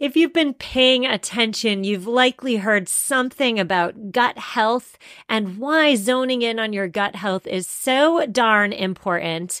If you've been paying attention, you've likely heard something about gut health and why zoning in on your gut health is so darn important.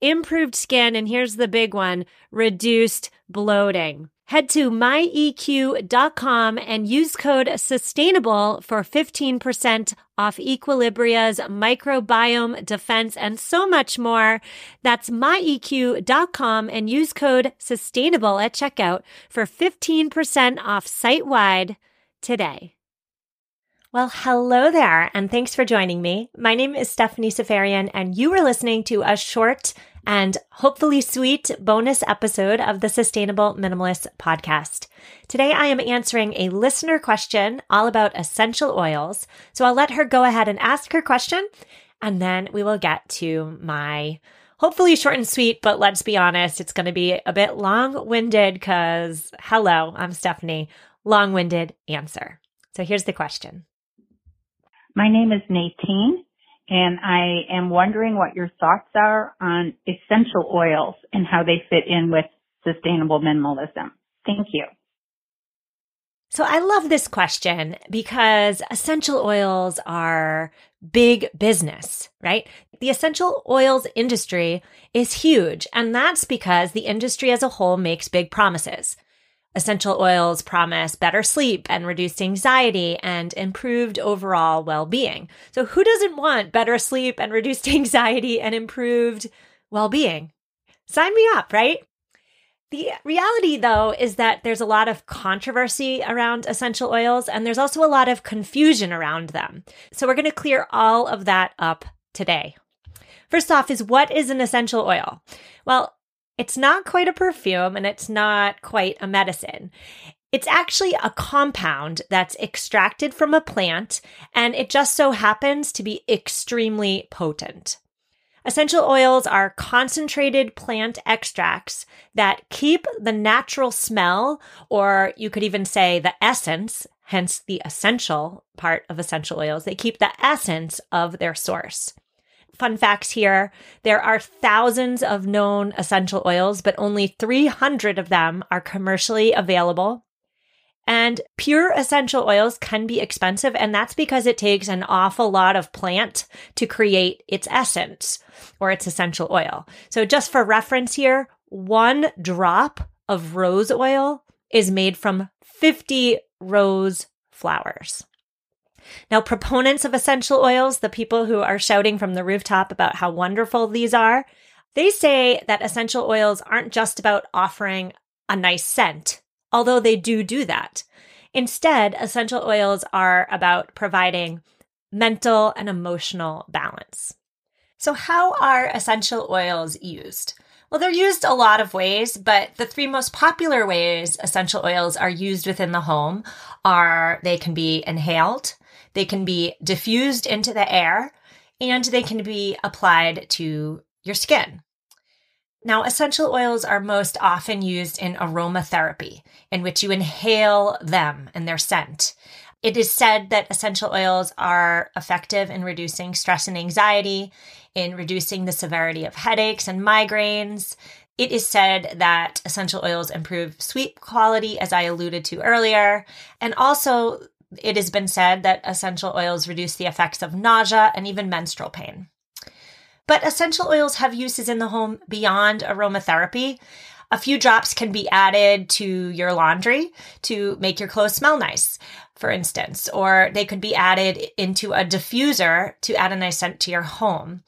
improved skin, and here's the big one reduced bloating. Head to myeq.com and use code sustainable for 15% off Equilibria's microbiome defense and so much more. That's myeq.com and use code sustainable at checkout for 15% off site wide today. Well, hello there, and thanks for joining me. My name is Stephanie Seferian, and you are listening to a short and hopefully sweet bonus episode of the Sustainable Minimalist podcast. Today I am answering a listener question all about essential oils. So I'll let her go ahead and ask her question and then we will get to my hopefully short and sweet, but let's be honest, it's going to be a bit long winded because hello, I'm Stephanie, long winded answer. So here's the question. My name is Natine and I am wondering what your thoughts are on essential oils and how they fit in with sustainable minimalism. Thank you. So I love this question because essential oils are big business, right? The essential oils industry is huge, and that's because the industry as a whole makes big promises. Essential oils promise better sleep and reduced anxiety and improved overall well being. So, who doesn't want better sleep and reduced anxiety and improved well being? Sign me up, right? The reality, though, is that there's a lot of controversy around essential oils and there's also a lot of confusion around them. So, we're going to clear all of that up today. First off, is what is an essential oil? Well, it's not quite a perfume and it's not quite a medicine. It's actually a compound that's extracted from a plant and it just so happens to be extremely potent. Essential oils are concentrated plant extracts that keep the natural smell, or you could even say the essence, hence the essential part of essential oils. They keep the essence of their source fun facts here. There are thousands of known essential oils, but only 300 of them are commercially available. And pure essential oils can be expensive, and that's because it takes an awful lot of plant to create its essence or its essential oil. So, just for reference here, one drop of rose oil is made from 50 rose flowers. Now, proponents of essential oils, the people who are shouting from the rooftop about how wonderful these are, they say that essential oils aren't just about offering a nice scent, although they do do that. Instead, essential oils are about providing mental and emotional balance. So, how are essential oils used? Well, they're used a lot of ways, but the three most popular ways essential oils are used within the home are they can be inhaled, they can be diffused into the air and they can be applied to your skin. Now, essential oils are most often used in aromatherapy, in which you inhale them and their scent. It is said that essential oils are effective in reducing stress and anxiety, in reducing the severity of headaches and migraines. It is said that essential oils improve sleep quality, as I alluded to earlier, and also it has been said that essential oils reduce the effects of nausea and even menstrual pain. But essential oils have uses in the home beyond aromatherapy. A few drops can be added to your laundry to make your clothes smell nice, for instance, or they could be added into a diffuser to add a nice scent to your home.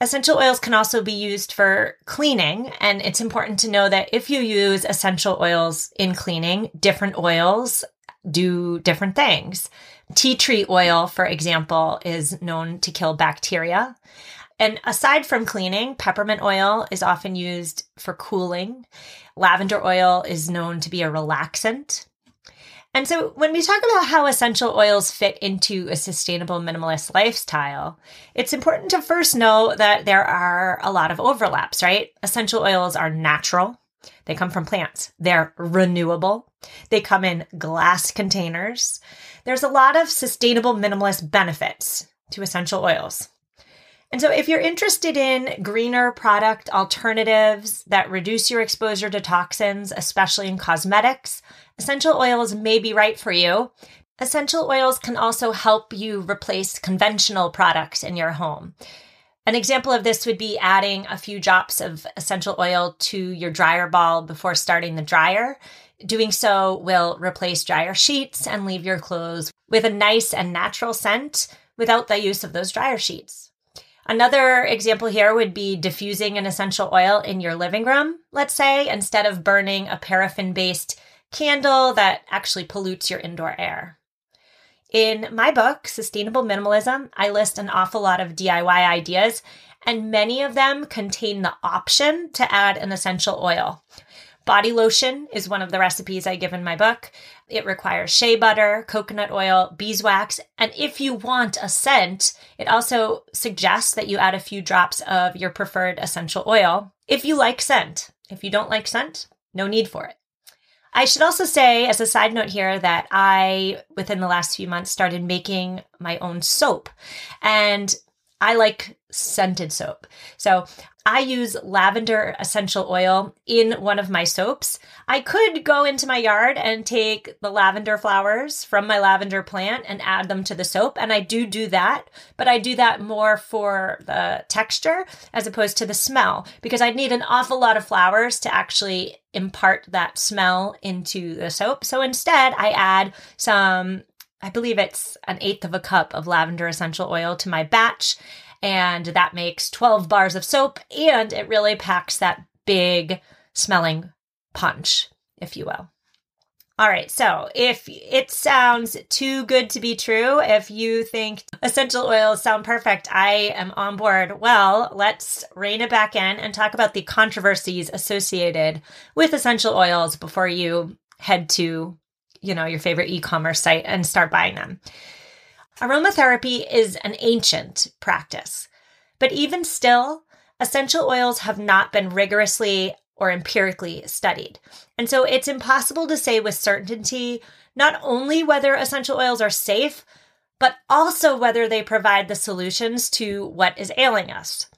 Essential oils can also be used for cleaning, and it's important to know that if you use essential oils in cleaning, different oils do different things. Tea tree oil, for example, is known to kill bacteria. And aside from cleaning, peppermint oil is often used for cooling. Lavender oil is known to be a relaxant. And so when we talk about how essential oils fit into a sustainable minimalist lifestyle, it's important to first know that there are a lot of overlaps, right? Essential oils are natural. They come from plants. They're renewable. They come in glass containers. There's a lot of sustainable minimalist benefits to essential oils. And so, if you're interested in greener product alternatives that reduce your exposure to toxins, especially in cosmetics, essential oils may be right for you. Essential oils can also help you replace conventional products in your home. An example of this would be adding a few drops of essential oil to your dryer ball before starting the dryer. Doing so will replace dryer sheets and leave your clothes with a nice and natural scent without the use of those dryer sheets. Another example here would be diffusing an essential oil in your living room, let's say, instead of burning a paraffin based candle that actually pollutes your indoor air. In my book, Sustainable Minimalism, I list an awful lot of DIY ideas, and many of them contain the option to add an essential oil. Body lotion is one of the recipes I give in my book. It requires shea butter, coconut oil, beeswax, and if you want a scent, it also suggests that you add a few drops of your preferred essential oil if you like scent. If you don't like scent, no need for it. I should also say, as a side note here, that I, within the last few months, started making my own soap. And I like scented soap. So I use lavender essential oil in one of my soaps. I could go into my yard and take the lavender flowers from my lavender plant and add them to the soap. And I do do that, but I do that more for the texture as opposed to the smell because I'd need an awful lot of flowers to actually impart that smell into the soap. So instead, I add some I believe it's an eighth of a cup of lavender essential oil to my batch and that makes 12 bars of soap and it really packs that big smelling punch, if you will. All right, so if it sounds too good to be true, if you think essential oils sound perfect, I am on board. Well, let's rein it back in and talk about the controversies associated with essential oils before you head to, you know, your favorite e-commerce site and start buying them. Aromatherapy is an ancient practice, but even still, essential oils have not been rigorously or empirically studied. And so it's impossible to say with certainty not only whether essential oils are safe, but also whether they provide the solutions to what is ailing us.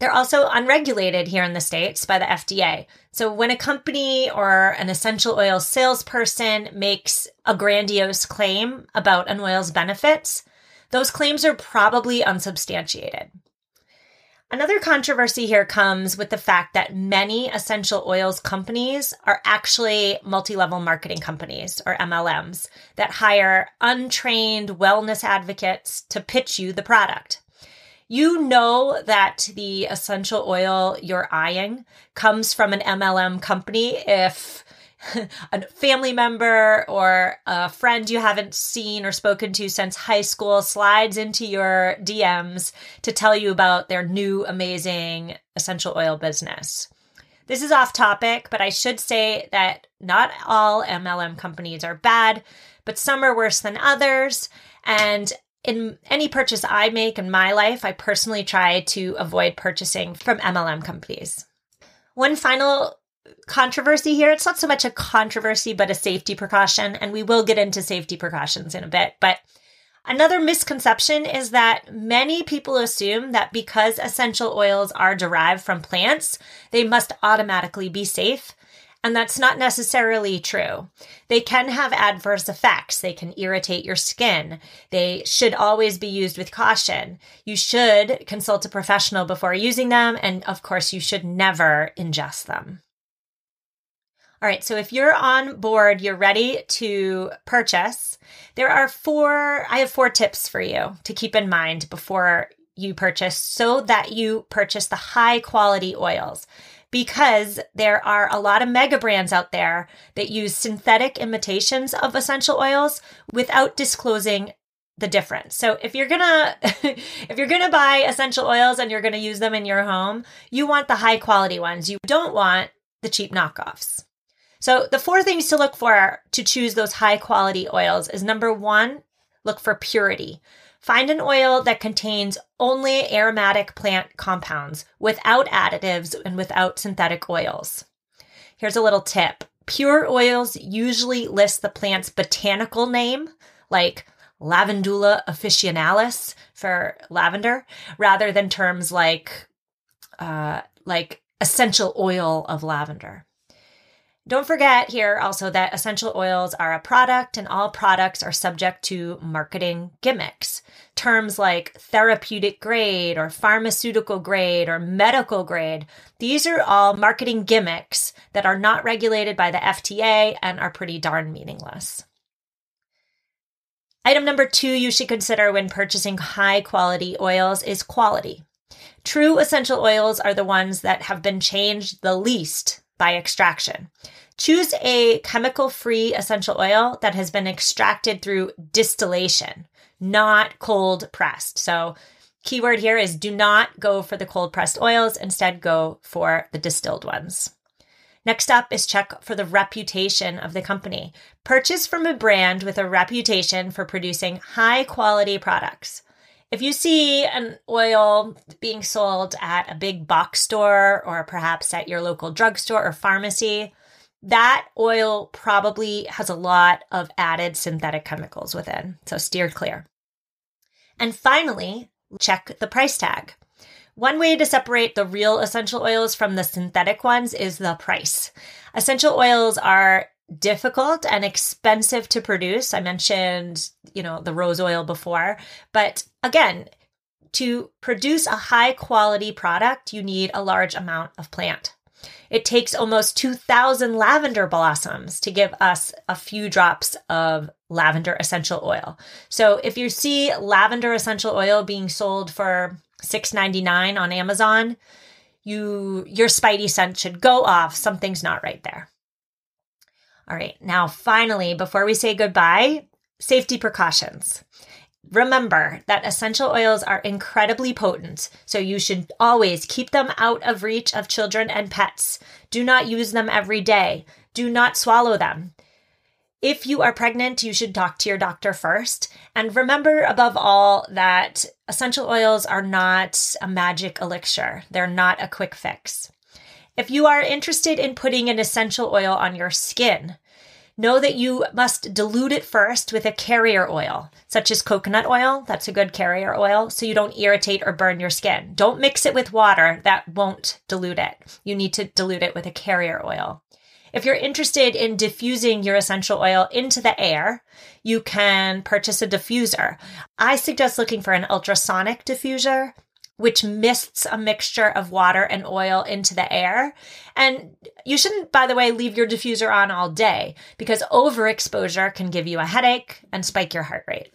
They're also unregulated here in the States by the FDA. So when a company or an essential oil salesperson makes a grandiose claim about an oil's benefits, those claims are probably unsubstantiated. Another controversy here comes with the fact that many essential oils companies are actually multi level marketing companies or MLMs that hire untrained wellness advocates to pitch you the product you know that the essential oil you're eyeing comes from an MLM company if a family member or a friend you haven't seen or spoken to since high school slides into your DMs to tell you about their new amazing essential oil business. This is off topic, but I should say that not all MLM companies are bad, but some are worse than others. And in any purchase I make in my life, I personally try to avoid purchasing from MLM companies. One final controversy here it's not so much a controversy, but a safety precaution. And we will get into safety precautions in a bit. But another misconception is that many people assume that because essential oils are derived from plants, they must automatically be safe. And that's not necessarily true. They can have adverse effects. They can irritate your skin. They should always be used with caution. You should consult a professional before using them. And of course, you should never ingest them. All right, so if you're on board, you're ready to purchase, there are four, I have four tips for you to keep in mind before you purchase so that you purchase the high quality oils because there are a lot of mega brands out there that use synthetic imitations of essential oils without disclosing the difference. So if you're going to if you're going to buy essential oils and you're going to use them in your home, you want the high quality ones. You don't want the cheap knockoffs. So the four things to look for to choose those high quality oils is number one, look for purity. Find an oil that contains only aromatic plant compounds without additives and without synthetic oils. Here's a little tip. Pure oils usually list the plant's botanical name, like Lavandula officinalis for lavender, rather than terms like uh, like essential oil of lavender. Don't forget here also that essential oils are a product and all products are subject to marketing gimmicks. Terms like therapeutic grade or pharmaceutical grade or medical grade, these are all marketing gimmicks that are not regulated by the FDA and are pretty darn meaningless. Item number two you should consider when purchasing high quality oils is quality. True essential oils are the ones that have been changed the least by extraction. Choose a chemical free essential oil that has been extracted through distillation, not cold pressed. So, keyword here is do not go for the cold pressed oils, instead, go for the distilled ones. Next up is check for the reputation of the company. Purchase from a brand with a reputation for producing high quality products. If you see an oil being sold at a big box store or perhaps at your local drugstore or pharmacy, that oil probably has a lot of added synthetic chemicals within, so steer clear. And finally, check the price tag. One way to separate the real essential oils from the synthetic ones is the price. Essential oils are difficult and expensive to produce. I mentioned, you know, the rose oil before, but again, to produce a high quality product, you need a large amount of plant. It takes almost 2,000 lavender blossoms to give us a few drops of lavender essential oil. So if you see lavender essential oil being sold for $6.99 on Amazon, you your spidey sense should go off. Something's not right there. All right, now finally, before we say goodbye, safety precautions. Remember that essential oils are incredibly potent, so you should always keep them out of reach of children and pets. Do not use them every day. Do not swallow them. If you are pregnant, you should talk to your doctor first. And remember, above all, that essential oils are not a magic elixir, they're not a quick fix. If you are interested in putting an essential oil on your skin, Know that you must dilute it first with a carrier oil, such as coconut oil. That's a good carrier oil, so you don't irritate or burn your skin. Don't mix it with water, that won't dilute it. You need to dilute it with a carrier oil. If you're interested in diffusing your essential oil into the air, you can purchase a diffuser. I suggest looking for an ultrasonic diffuser which mists a mixture of water and oil into the air. And you shouldn't, by the way, leave your diffuser on all day because overexposure can give you a headache and spike your heart rate.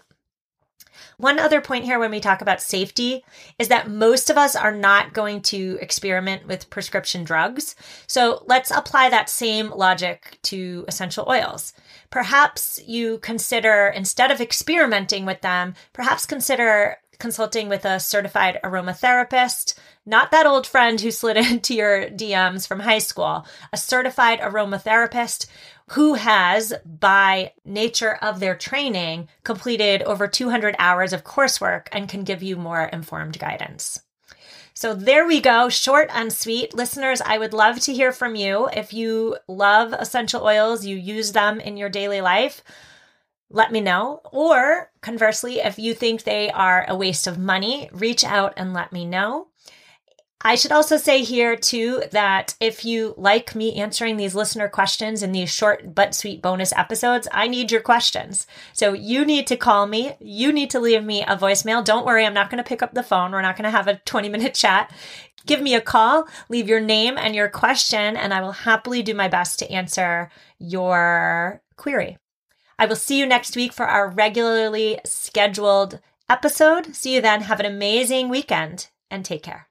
One other point here when we talk about safety is that most of us are not going to experiment with prescription drugs. So let's apply that same logic to essential oils. Perhaps you consider, instead of experimenting with them, perhaps consider consulting with a certified aromatherapist, not that old friend who slid into your DMs from high school, a certified aromatherapist who has, by nature of their training, completed over 200 hours of coursework and can give you more informed guidance. So there we go, short and sweet. Listeners, I would love to hear from you. If you love essential oils, you use them in your daily life let me know. Or conversely, if you think they are a waste of money, reach out and let me know. I should also say here too that if you like me answering these listener questions in these short but sweet bonus episodes, I need your questions. So you need to call me. You need to leave me a voicemail. Don't worry, I'm not going to pick up the phone. We're not going to have a 20 minute chat. Give me a call, leave your name and your question, and I will happily do my best to answer your query. I will see you next week for our regularly scheduled episode. See you then. Have an amazing weekend and take care.